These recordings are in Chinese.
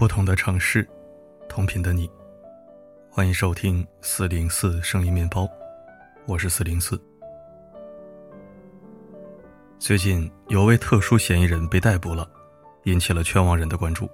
不同的城市，同频的你，欢迎收听四零四声音面包，我是四零四。最近有位特殊嫌疑人被逮捕了，引起了全网人的关注。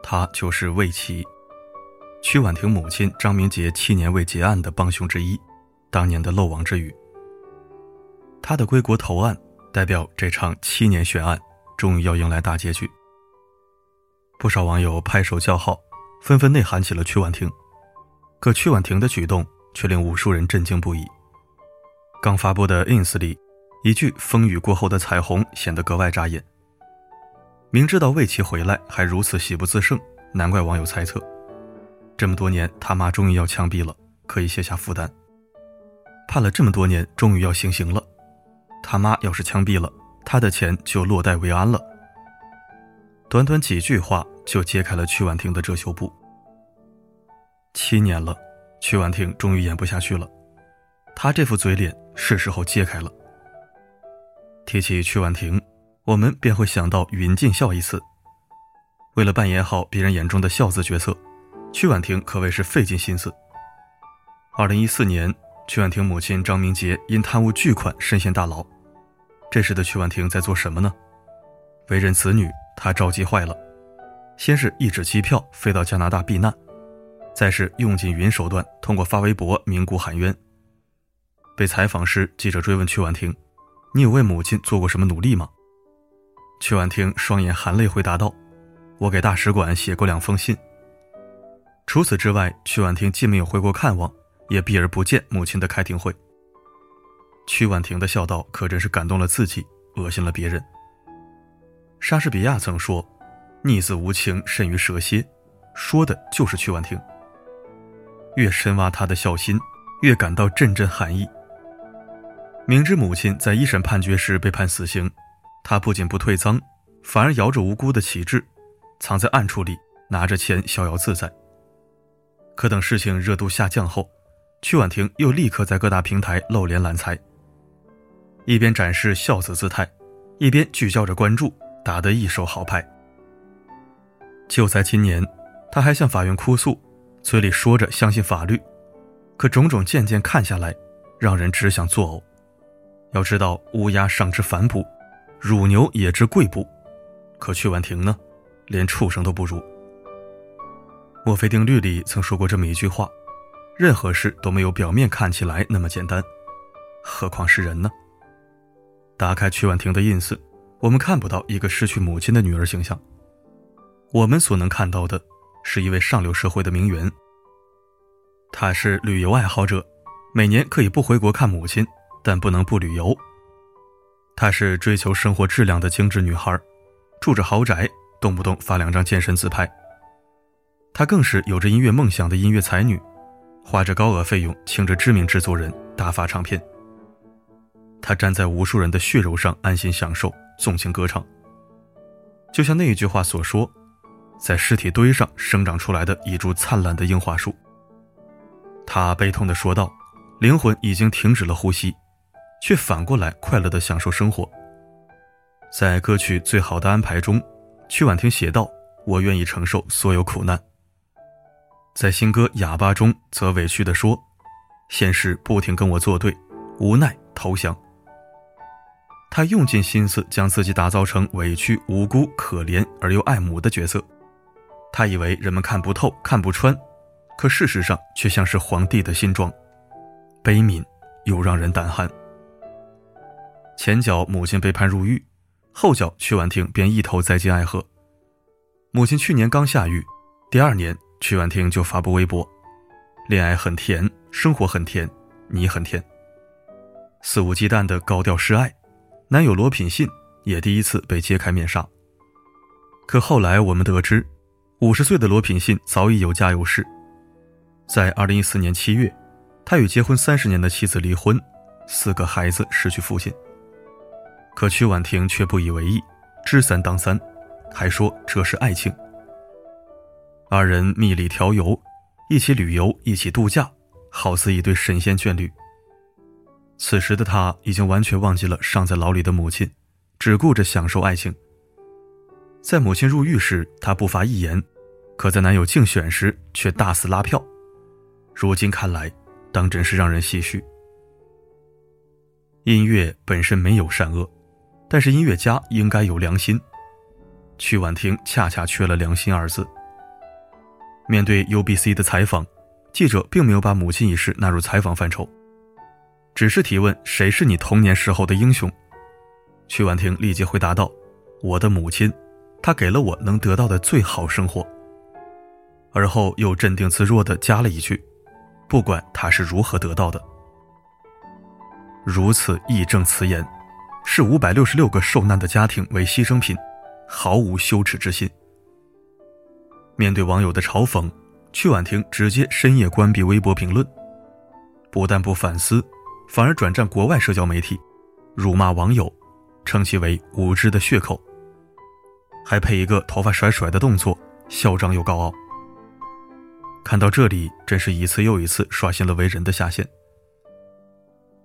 他就是魏琪，曲婉婷母亲张明杰七年未结案的帮凶之一，当年的漏网之鱼。他的归国投案，代表这场七年悬案终于要迎来大结局。不少网友拍手叫好，纷纷内涵起了曲婉婷。可曲婉婷的举动却令无数人震惊不已。刚发布的 ins 里，一句“风雨过后的彩虹”显得格外扎眼。明知道魏琪回来还如此喜不自胜，难怪网友猜测：这么多年他妈终于要枪毙了，可以卸下负担；判了这么多年，终于要行刑了，他妈要是枪毙了，他的钱就落袋为安了。短短几句话。就揭开了曲婉婷的遮羞布。七年了，曲婉婷终于演不下去了，她这副嘴脸是时候揭开了。提起曲婉婷，我们便会想到“云尽孝”一词。为了扮演好别人眼中的孝子角色，曲婉婷可谓是费尽心思。二零一四年，曲婉婷母亲张明杰因贪污巨款深陷大牢，这时的曲婉婷在做什么呢？为人子女，他着急坏了。先是一纸机票飞到加拿大避难，再是用尽云手段通过发微博鸣鼓喊冤。被采访时，记者追问曲婉婷：“你有为母亲做过什么努力吗？”曲婉婷双眼含泪回答道：“我给大使馆写过两封信。”除此之外，曲婉婷既没有回国看望，也避而不见母亲的开庭会。曲婉婷的孝道可真是感动了自己，恶心了别人。莎士比亚曾说。逆子无情甚于蛇蝎，说的就是曲婉婷。越深挖他的孝心，越感到阵阵寒意。明知母亲在一审判决时被判死刑，他不仅不退赃，反而摇着无辜的旗帜，藏在暗处里，拿着钱逍遥自在。可等事情热度下降后，曲婉婷又立刻在各大平台露脸揽财，一边展示孝子姿态，一边聚焦着关注，打得一手好牌。就在今年，他还向法院哭诉，嘴里说着相信法律，可种种件件看下来，让人只想作呕。要知道，乌鸦尚知反哺，乳牛也知跪哺，可曲婉婷呢，连畜生都不如。墨菲定律里曾说过这么一句话：任何事都没有表面看起来那么简单，何况是人呢？打开曲婉婷的 ins，我们看不到一个失去母亲的女儿形象。我们所能看到的，是一位上流社会的名媛。她是旅游爱好者，每年可以不回国看母亲，但不能不旅游。她是追求生活质量的精致女孩，住着豪宅，动不动发两张健身自拍。她更是有着音乐梦想的音乐才女，花着高额费用请着知名制作人大发唱片。她站在无数人的血肉上安心享受，纵情歌唱。就像那一句话所说。在尸体堆上生长出来的一株灿烂的樱花树。他悲痛地说道：“灵魂已经停止了呼吸，却反过来快乐地享受生活。”在歌曲《最好的安排》中，曲婉婷写道：“我愿意承受所有苦难。”在新歌《哑巴》中，则委屈地说：“现实不停跟我作对，无奈投降。”他用尽心思将自己打造成委屈、无辜、可怜而又爱母的角色。他以为人们看不透、看不穿，可事实上却像是皇帝的新装，悲悯又让人胆寒。前脚母亲被判入狱，后脚曲婉婷便一头栽进爱河。母亲去年刚下狱，第二年曲婉婷就发布微博：“恋爱很甜，生活很甜，你很甜。”肆无忌惮的高调示爱，男友罗品信也第一次被揭开面纱。可后来我们得知。五十岁的罗品信早已有家有室，在二零一四年七月，他与结婚三十年的妻子离婚，四个孩子失去父亲。可曲婉婷却不以为意，知三当三，还说这是爱情。二人蜜里调油，一起旅游，一起度假，好似一对神仙眷侣。此时的他已经完全忘记了尚在牢里的母亲，只顾着享受爱情。在母亲入狱时，他不发一言。可在男友竞选时却大肆拉票。如今看来，当真是让人唏嘘。音乐本身没有善恶，但是音乐家应该有良心。曲婉婷恰恰缺了“良心”二字。面对 UBC 的采访，记者并没有把母亲一事纳入采访范畴，只是提问：“谁是你童年时候的英雄？”曲婉婷立即回答道：“我的母亲，她给了我能得到的最好生活。”而后又镇定自若地加了一句。不管他是如何得到的，如此义正辞严，视五百六十六个受难的家庭为牺牲品，毫无羞耻之心。面对网友的嘲讽，曲婉婷直接深夜关闭微博评论，不但不反思，反而转战国外社交媒体，辱骂网友，称其为无知的血口，还配一个头发甩甩的动作，嚣张又高傲。看到这里，真是一次又一次刷新了为人的下限。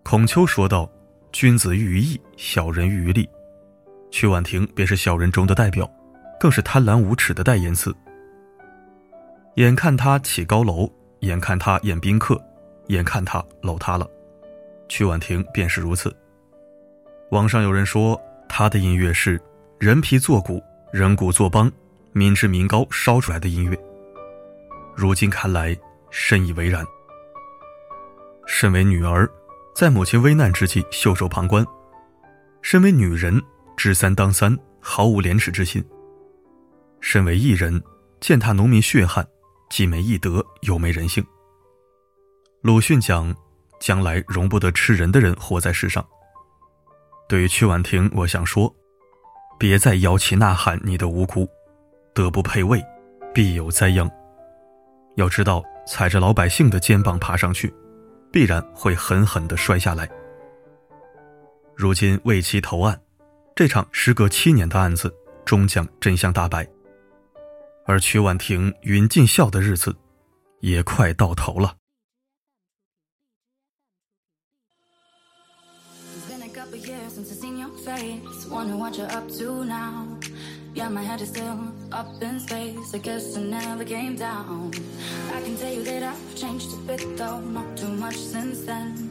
孔丘说道：“君子喻于义，小人喻于利。”曲婉婷便是小人中的代表，更是贪婪无耻的代言词。眼看他起高楼，眼看他宴宾客，眼看他楼塌了，曲婉婷便是如此。网上有人说，她的音乐是人皮做鼓，人骨做梆，民脂民膏烧出来的音乐。如今看来，深以为然。身为女儿，在母亲危难之际袖手旁观；身为女人，知三当三，毫无廉耻之心；身为艺人，践踏农民血汗，既没义德，又没人性。鲁迅讲：“将来容不得吃人的人活在世上。”对于曲婉婷，我想说：别再摇旗呐喊你的无辜，德不配位，必有灾殃。要知道，踩着老百姓的肩膀爬上去，必然会狠狠地摔下来。如今为其投案，这场时隔七年的案子终将真相大白，而曲婉婷云尽孝的日子也快到头了。Yeah, my head is still up in space. I guess I never came down. I can tell you that I've changed a bit, though, not too much since then.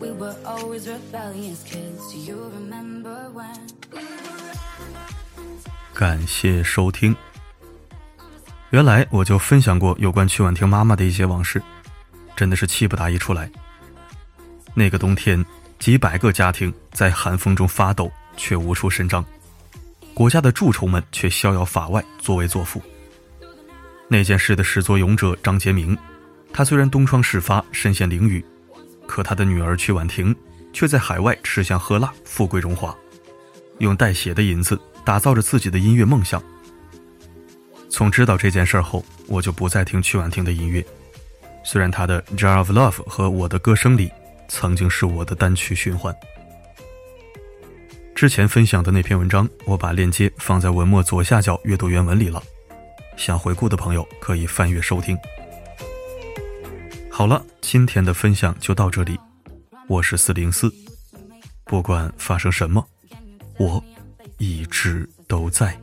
We were always rebellious kids. You remember when? 感谢收听。原来我就分享过有关曲婉婷妈妈的一些往事，真的是气不打一处来。那个冬天，几百个家庭在寒风中发抖，却无处伸张。国家的蛀虫们却逍遥法外，作威作福。那件事的始作俑者张杰明，他虽然东窗事发，身陷囹圄，可他的女儿曲婉婷却在海外吃香喝辣，富贵荣华，用带血的银子打造着自己的音乐梦想。从知道这件事后，我就不再听曲婉婷的音乐，虽然她的《Jar of Love》和《我的歌声里》曾经是我的单曲循环。之前分享的那篇文章，我把链接放在文末左下角阅读原文里了。想回顾的朋友可以翻阅收听。好了，今天的分享就到这里。我是四零四，不管发生什么，我一直都在。